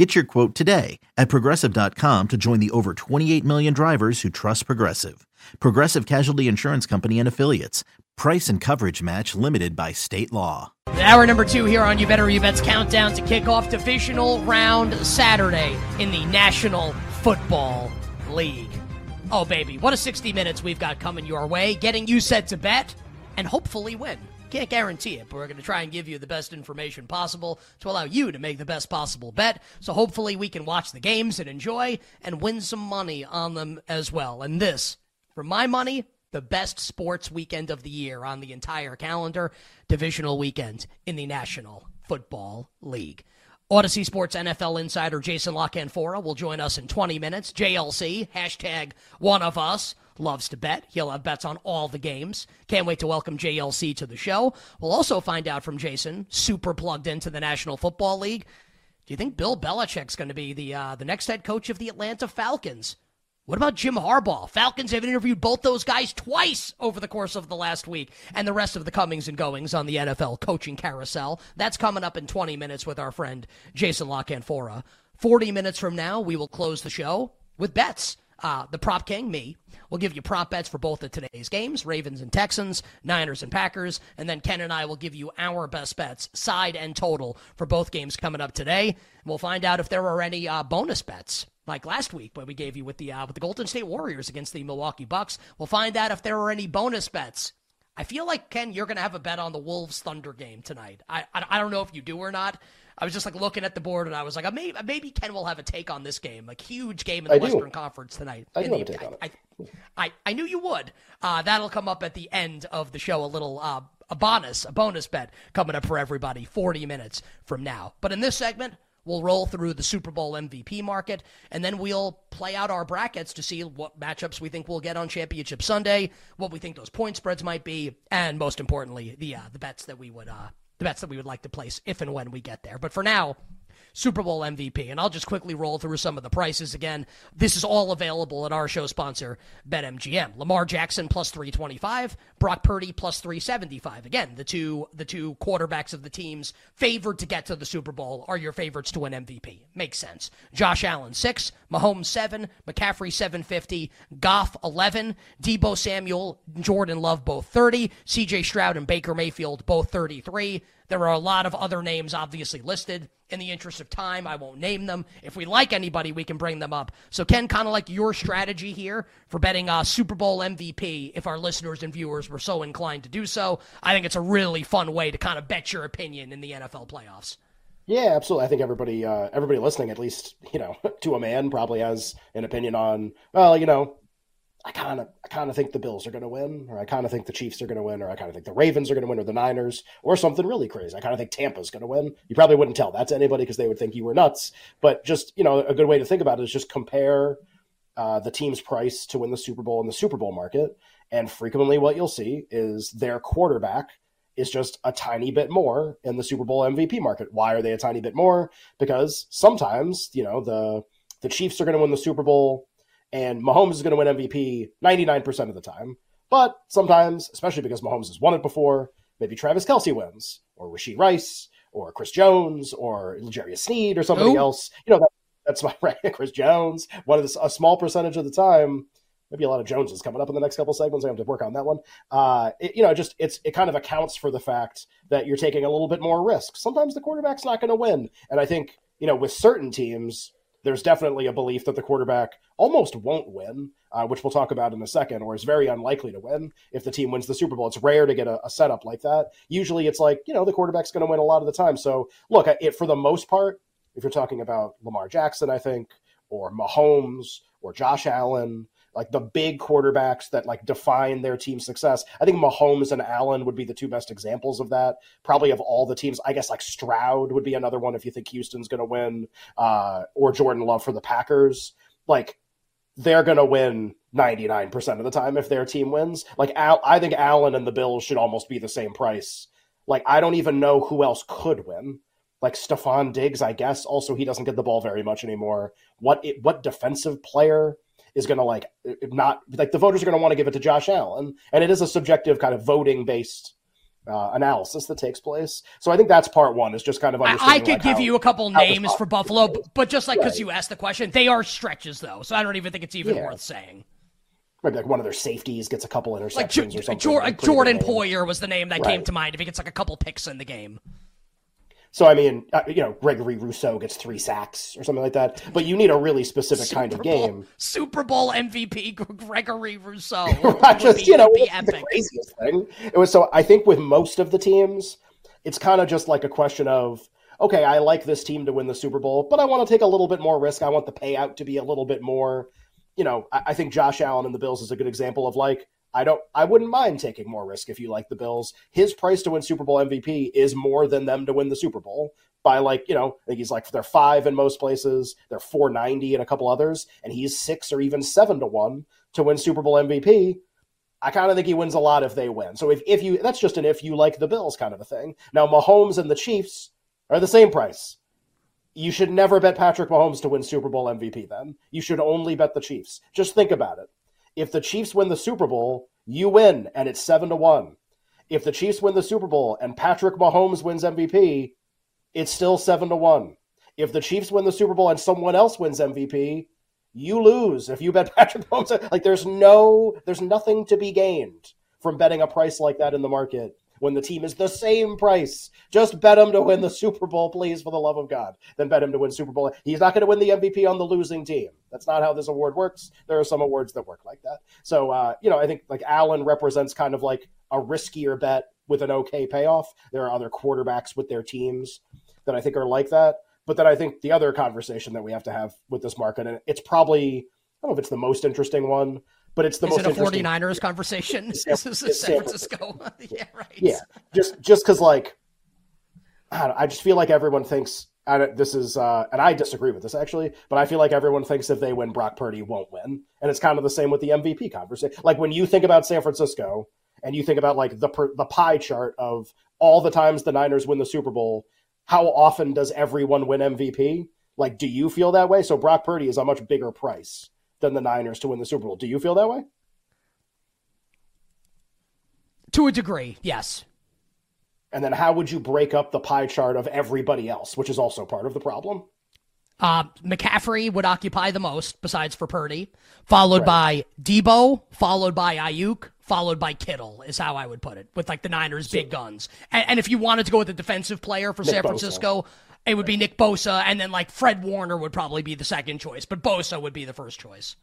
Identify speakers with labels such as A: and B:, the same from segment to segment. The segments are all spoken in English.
A: Get your quote today at progressive.com to join the over 28 million drivers who trust Progressive. Progressive Casualty Insurance Company and Affiliates. Price and coverage match limited by state law.
B: Hour number two here on You Better You Bet's countdown to kick off divisional round Saturday in the National Football League. Oh, baby, what a 60 minutes we've got coming your way, getting you set to bet and hopefully win. Can't guarantee it, but we're going to try and give you the best information possible to allow you to make the best possible bet. So hopefully we can watch the games and enjoy and win some money on them as well. And this, for my money, the best sports weekend of the year on the entire calendar, divisional weekend in the National Football League. Audacy Sports NFL insider Jason La Canfora will join us in 20 minutes. JLC, hashtag one of us loves to bet. He'll have bets on all the games. Can't wait to welcome JLC to the show. We'll also find out from Jason, super plugged into the National Football League. Do you think Bill Belichick's going to be the uh, the next head coach of the Atlanta Falcons? What about Jim Harbaugh? Falcons have interviewed both those guys twice over the course of the last week, and the rest of the comings and goings on the NFL coaching carousel. That's coming up in 20 minutes with our friend Jason La Canfora. 40 minutes from now, we will close the show with bets. Uh, the prop king, me, will give you prop bets for both of today's games Ravens and Texans, Niners and Packers. And then Ken and I will give you our best bets, side and total, for both games coming up today. We'll find out if there are any uh, bonus bets. Like last week, when we gave you with the uh, with the Golden State Warriors against the Milwaukee Bucks, we'll find out if there are any bonus bets. I feel like Ken, you're going to have a bet on the Wolves Thunder game tonight. I, I I don't know if you do or not, I was just like looking at the board and I was like, maybe, maybe Ken will have a take on this game, like huge game in the I Western do. Conference tonight.
C: I
B: do
C: have a take on
B: it. I, I, I, knew you would. Uh, that'll come up at the end of the show. A little uh, a bonus, a bonus bet coming up for everybody. Forty minutes from now. But in this segment. We'll roll through the Super Bowl MVP market, and then we'll play out our brackets to see what matchups we think we'll get on Championship Sunday, what we think those point spreads might be, and most importantly, the uh, the bets that we would uh, the bets that we would like to place if and when we get there. But for now, Super Bowl MVP. And I'll just quickly roll through some of the prices again. This is all available at our show sponsor, BetMGM. Lamar Jackson plus 325, Brock Purdy plus 375. Again, the two the two quarterbacks of the teams favored to get to the Super Bowl are your favorites to win MVP. Makes sense. Josh Allen 6, Mahomes 7, McCaffrey 750, Goff 11, Deebo Samuel, Jordan Love both 30, CJ Stroud and Baker Mayfield both 33. There are a lot of other names obviously listed. In the interest of time, I won't name them. If we like anybody, we can bring them up. So, Ken, kind of like your strategy here for betting a Super Bowl MVP, if our listeners and viewers were so inclined to do so, I think it's a really fun way to kind of bet your opinion in the NFL playoffs.
C: Yeah, absolutely. I think everybody, uh, everybody listening, at least you know, to a man, probably has an opinion on. Well, you know, I kind of I kind of think the Bills are going to win, or I kind of think the Chiefs are going to win, or I kind of think the Ravens are going to win, or the Niners, or something really crazy. I kind of think Tampa's going to win. You probably wouldn't tell that to anybody because they would think you were nuts. But just you know, a good way to think about it is just compare uh, the team's price to win the Super Bowl in the Super Bowl market, and frequently what you'll see is their quarterback is just a tiny bit more in the Super Bowl MVP market. Why are they a tiny bit more? Because sometimes you know the the Chiefs are going to win the Super Bowl and Mahomes is going to win MVP 99% of the time. But sometimes, especially because Mahomes has won it before, maybe Travis Kelce wins, or Rashee Rice, or Chris Jones, or L'Jarius Sneed, or somebody else. You know, that, that's my right. Chris Jones, one of the, a small percentage of the time. Maybe a lot of Joneses coming up in the next couple segments. I have to work on that one. Uh, it, you know, just it's it kind of accounts for the fact that you're taking a little bit more risk. Sometimes the quarterback's not going to win, and I think you know with certain teams, there's definitely a belief that the quarterback almost won't win, uh, which we'll talk about in a second, or is very unlikely to win if the team wins the Super Bowl. It's rare to get a, a setup like that. Usually it's like, you know, the quarterback's going to win a lot of the time. So, look, it, for the most part, if you're talking about Lamar Jackson, I think, or Mahomes, or Josh Allen, like the big quarterbacks that like define their team success. I think Mahomes and Allen would be the two best examples of that. Probably of all the teams, I guess like Stroud would be another one if you think Houston's going to win, uh, or Jordan Love for the Packers. Like they're going to win 99% of the time if their team wins. Like Al, I think Allen and the Bills should almost be the same price. Like I don't even know who else could win. Like Stefon Diggs, I guess. Also, he doesn't get the ball very much anymore. What what defensive player is going to like not like the voters are going to want to give it to Josh Allen, and it is a subjective kind of voting based uh, analysis that takes place. So I think that's part one is just kind of
B: I, I could
C: like
B: give
C: how,
B: you a couple names for Buffalo, but just like because right. you asked the question, they are stretches though, so I don't even think it's even yeah. worth saying.
C: Maybe like one of their safeties gets a couple interceptions like, or something.
B: Jo- like Jordan Poyer was the name that right. came to mind if he gets like a couple picks in the game.
C: So I mean, uh, you know, Gregory Rousseau gets three sacks or something like that. But you need a really specific
B: Super
C: kind of
B: Bowl,
C: game.
B: Super Bowl MVP Gregory Rousseau.
C: just
B: be,
C: you know,
B: be
C: the craziest thing. It was so. I think with most of the teams, it's kind of just like a question of okay, I like this team to win the Super Bowl, but I want to take a little bit more risk. I want the payout to be a little bit more. You know, I, I think Josh Allen and the Bills is a good example of like I don't I wouldn't mind taking more risk if you like the Bills. His price to win Super Bowl MVP is more than them to win the Super Bowl by like, you know, I think he's like they're 5 in most places, they're 490 in a couple others and he's 6 or even 7 to 1 to win Super Bowl MVP. I kind of think he wins a lot if they win. So if if you that's just an if you like the Bills kind of a thing. Now Mahomes and the Chiefs are the same price. You should never bet Patrick Mahomes to win Super Bowl MVP then. You should only bet the Chiefs. Just think about it. If the Chiefs win the Super Bowl, you win, and it's seven to one. If the Chiefs win the Super Bowl and Patrick Mahomes wins MVP, it's still seven to one. If the Chiefs win the Super Bowl and someone else wins MVP, you lose. If you bet Patrick Mahomes, like there's no, there's nothing to be gained from betting a price like that in the market when the team is the same price. Just bet him to win the Super Bowl, please, for the love of God. Then bet him to win Super Bowl. He's not going to win the MVP on the losing team. That's not how this award works. There are some awards that work like that. So, uh, you know, I think like Allen represents kind of like a riskier bet with an okay payoff. There are other quarterbacks with their teams that I think are like that. But then I think the other conversation that we have to have with this market, and it's probably, I don't know if it's the most interesting one, but it's the
B: is
C: most
B: it a 49ers conversation? This is San, San Francisco.
C: Francisco.
B: yeah, right.
C: Yeah, just just because like I, I, just feel like everyone thinks and this is uh, and I disagree with this actually, but I feel like everyone thinks if they win, Brock Purdy won't win, and it's kind of the same with the MVP conversation. Like when you think about San Francisco and you think about like the the pie chart of all the times the Niners win the Super Bowl, how often does everyone win MVP? Like, do you feel that way? So Brock Purdy is a much bigger price than the Niners to win the Super Bowl. Do you feel that way?
B: To a degree, yes.
C: And then how would you break up the pie chart of everybody else, which is also part of the problem?
B: Uh, McCaffrey would occupy the most, besides for Purdy, followed right. by Deebo, followed by Aiyuk, followed by Kittle, is how I would put it, with like the Niners' so, big guns. And, and, if you wanted to go with a defensive player for Nick San Francisco, Bosa it would be Nick Bosa, and then like Fred Warner would probably be the second choice, but Bosa would be the first choice.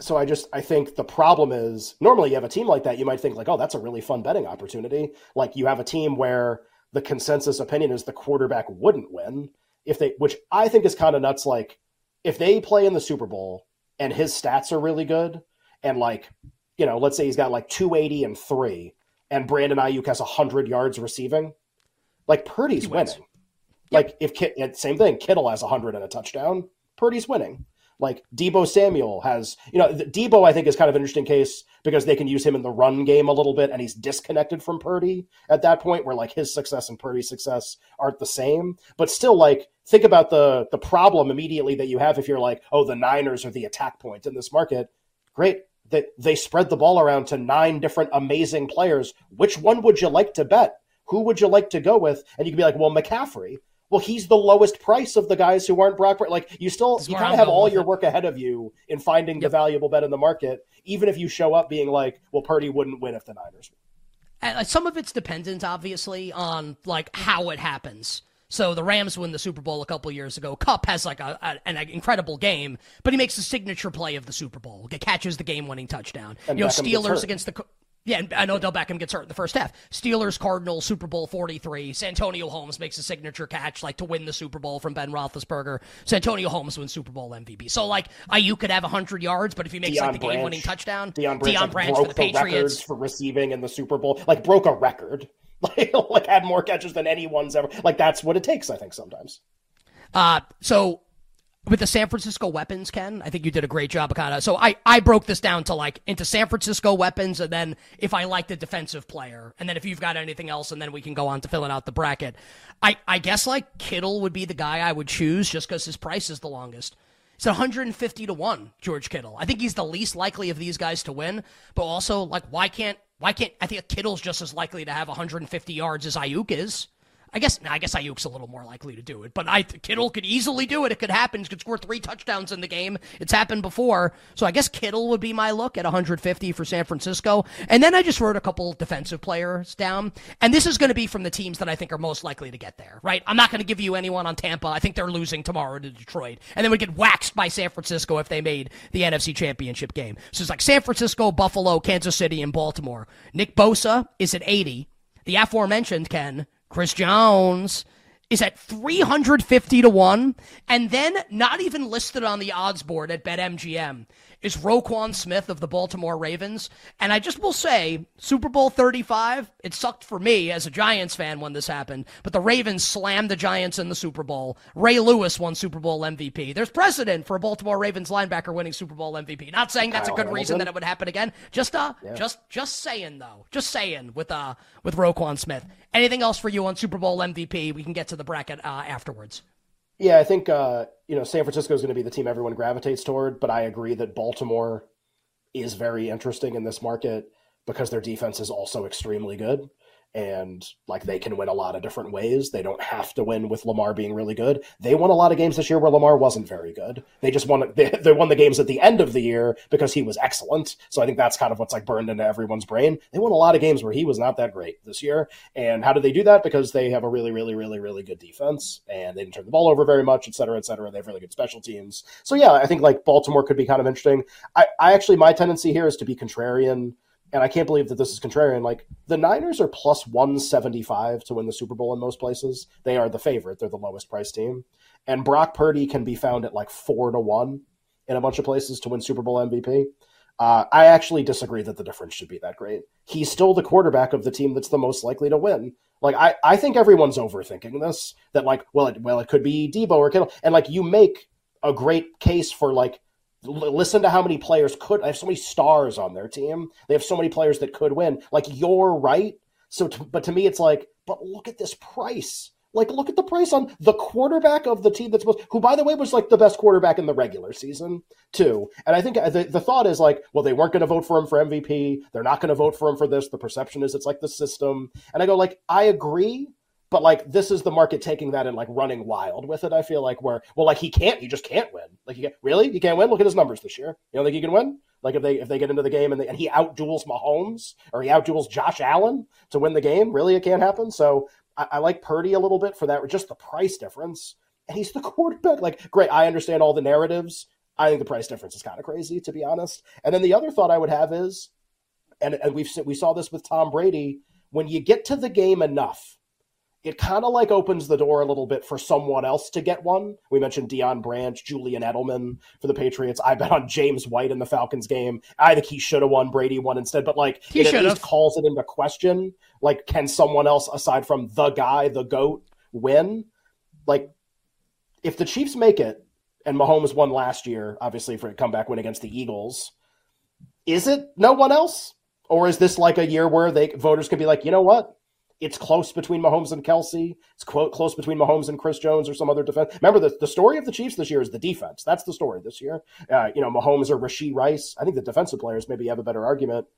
C: So I just I think the problem is normally you have a team like that, you might think like, oh, that's a really fun betting opportunity. Like you have a team where the consensus opinion is the quarterback wouldn't win if they, which I think is kind of nuts. Like if they play in the Super Bowl and his stats are really good, and like you know, let's say he's got like 280 and three, and Brandon Aiyuk has 100 yards receiving, like Purdy's winning. Like if Kit, same thing, Kittle has 100 and a touchdown, Purdy's winning. Like Deebo Samuel has, you know, Deebo I think is kind of an interesting case because they can use him in the run game a little bit, and he's disconnected from Purdy at that point, where like his success and Purdy's success aren't the same. But still, like think about the the problem immediately that you have if you're like, oh, the Niners are the attack point in this market. Great, that they spread the ball around to nine different amazing players. Which one would you like to bet? Who would you like to go with? And you can be like, well, McCaffrey well, he's the lowest price of the guys who aren't Brock. Like you still, you kind of have all your it. work ahead of you in finding yep. the valuable bet in the market, even if you show up being like, well, Purdy wouldn't win if the Niners.
B: And uh, some of it's dependent, obviously, on like how it happens. So the Rams win the Super Bowl a couple years ago. Kupp has like a, a, an incredible game, but he makes the signature play of the Super Bowl. He catches the game-winning touchdown. And you know, Steelers against the yeah, and I know Del Beckham gets hurt in the first half. Steelers, Cardinals, Super Bowl 43. Santonio Holmes makes a signature catch, like to win the Super Bowl from Ben Roethlisberger. Santonio Holmes wins Super Bowl MVP. So, like, you could have 100 yards, but if he makes Deion like the game winning touchdown,
C: Deion Branch,
B: Deion
C: like,
B: Branch
C: broke
B: for the, the Patriots.
C: records for receiving in the Super Bowl, like, broke a record. Like, like, had more catches than anyone's ever. Like, that's what it takes, I think, sometimes.
B: Uh, so with the San Francisco weapons, Ken, I think you did a great job of kind of. So I, I broke this down to like into San Francisco weapons, and then if I like the defensive player, and then if you've got anything else, and then we can go on to filling out the bracket. I, I guess like Kittle would be the guy I would choose just because his price is the longest. It's 150 to one, George Kittle. I think he's the least likely of these guys to win, but also like why can't why can't I think Kittle's just as likely to have 150 yards as Aiyuk is. I guess I guess Aiyuk's a little more likely to do it, but I Kittle could easily do it. It could happen. He could score three touchdowns in the game. It's happened before, so I guess Kittle would be my look at 150 for San Francisco. And then I just wrote a couple defensive players down, and this is going to be from the teams that I think are most likely to get there. Right? I'm not going to give you anyone on Tampa. I think they're losing tomorrow to Detroit, and then we get waxed by San Francisco if they made the NFC Championship game. So it's like San Francisco, Buffalo, Kansas City, and Baltimore. Nick Bosa is at 80. The aforementioned Ken Chris Jones is at 350 to 1 and then not even listed on the odds board at BetMGM is Roquan Smith of the Baltimore Ravens. And I just will say, Super Bowl 35, it sucked for me as a Giants fan when this happened, but the Ravens slammed the Giants in the Super Bowl. Ray Lewis won Super Bowl MVP. There's precedent for a Baltimore Ravens linebacker winning Super Bowl MVP. Not saying that's a good reason that it would happen again. Just uh yeah. just just saying though. Just saying with uh with Roquan Smith. Anything else for you on Super Bowl MVP? We can get to the bracket uh, afterwards.
C: Yeah, I think uh, you know San Francisco is going to be the team everyone gravitates toward, but I agree that Baltimore is very interesting in this market because their defense is also extremely good and like they can win a lot of different ways. They don't have to win with Lamar being really good. They won a lot of games this year where Lamar wasn't very good. They just won they, they won the games at the end of the year because he was excellent. So I think that's kind of what's like burned into everyone's brain. They won a lot of games where he was not that great this year. And how did they do that? Because they have a really, really, really, really good defense and they didn't turn the ball over very much, et cetera, et cetera. They have really good special teams. So yeah, I think like Baltimore could be kind of interesting. I, I actually my tendency here is to be contrarian and I can't believe that this is contrarian. Like the Niners are plus 175 to win the Super Bowl in most places. They are the favorite. They're the lowest priced team. And Brock Purdy can be found at like four to one in a bunch of places to win Super Bowl MVP. Uh, I actually disagree that the difference should be that great. He's still the quarterback of the team that's the most likely to win. Like I, I think everyone's overthinking this. That like, well, it, well, it could be Deebo or Kittle, and like you make a great case for like listen to how many players could. I have so many stars on their team. They have so many players that could win. Like you're right. So, to, but to me, it's like, but look at this price. Like, look at the price on the quarterback of the team that's supposed, who, by the way, was like the best quarterback in the regular season, too. And I think uh, the, the thought is like, well, they weren't going to vote for him for MVP. They're not going to vote for him for this. The perception is it's like the system. And I go, like, I agree, but like this is the market taking that and like running wild with it. I feel like where well, like he can't, he just can't win. Like he can't, really, he can't win. Look at his numbers this year. You don't think he can win? Like if they if they get into the game and, they, and he outduels Mahomes or he outduels Josh Allen to win the game, really it can't happen. So I, I like Purdy a little bit for that, just the price difference. And he's the quarterback. Like great, I understand all the narratives. I think the price difference is kind of crazy to be honest. And then the other thought I would have is, and and we've we saw this with Tom Brady. When you get to the game enough it kind of like opens the door a little bit for someone else to get one. We mentioned Deion Branch, Julian Edelman for the Patriots. I bet on James White in the Falcons game. I think he should have won. Brady won instead, but like he it at least calls it into question. Like, can someone else aside from the guy, the goat, win? Like, if the Chiefs make it, and Mahomes won last year, obviously for a comeback win against the Eagles, is it no one else? Or is this like a year where they voters could be like, you know what? It's close between Mahomes and Kelce. It's quote close between Mahomes and Chris Jones or some other defense. Remember, the, the story of the Chiefs this year is the defense. That's the story this year. Uh, you know, Mahomes or Rashee Rice. I think the defensive players maybe have a better argument.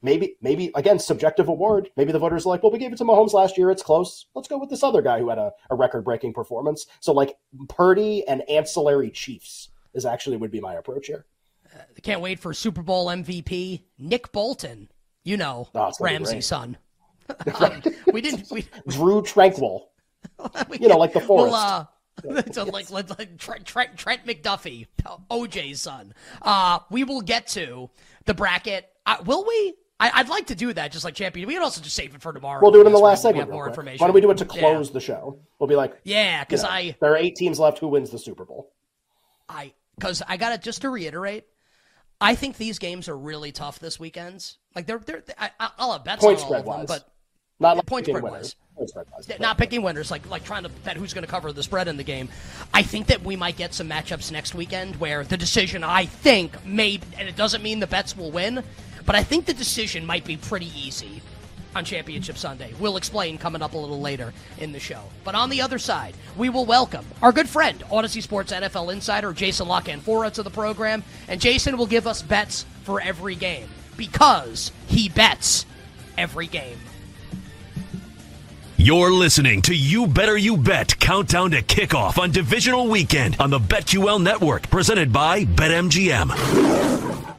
C: Maybe, maybe again, subjective award. Maybe the voters are like, well, we gave it to Mahomes last year. It's close. Let's go with this other guy who had a, a record breaking performance. So, like, Purdy and ancillary Chiefs is actually would be my approach here.
B: Uh, can't wait for Super Bowl MVP Nick Bolton. You know, oh, Ramsey's son.
C: Um, we didn't. We, Drue Tranquill. you know, like the forest. Well,
B: uh, so like, like, like Trent, Trent, Trent, McDuffie, OJ's son. Uh, we will get to the bracket. Uh, will we? I, would like to do that, just like champion. We can also just save it for tomorrow.
C: We'll do it in the last segment. more information. Why don't we do it to close yeah. the show? We'll be like,
B: yeah, because you know, I
C: there are eight teams left. Who wins the Super Bowl?
B: I because I got it. Just to reiterate, I think these games are really tough this weekend. Like they're they're I, will have bets Point on all of them, but
C: Not like
B: point
C: picking
B: spread
C: winners.
B: wise.
C: Point spread wise.
B: Not picking winners, like like trying to bet who's going to cover the spread in the game. I think that we might get some matchups next weekend where the decision, I think, may, and it doesn't mean the bets will win, but I think the decision might be pretty easy on Championship Sunday. We'll explain coming up a little later in the show. But on the other side, we will welcome our good friend, Audacy Sports NFL insider Jason La Canfora to the program, and Jason will give us bets for every game because he bets every game.
D: You're listening to You Better You Bet Countdown to Kickoff on Divisional Weekend on the BetQL Network, presented by BetMGM.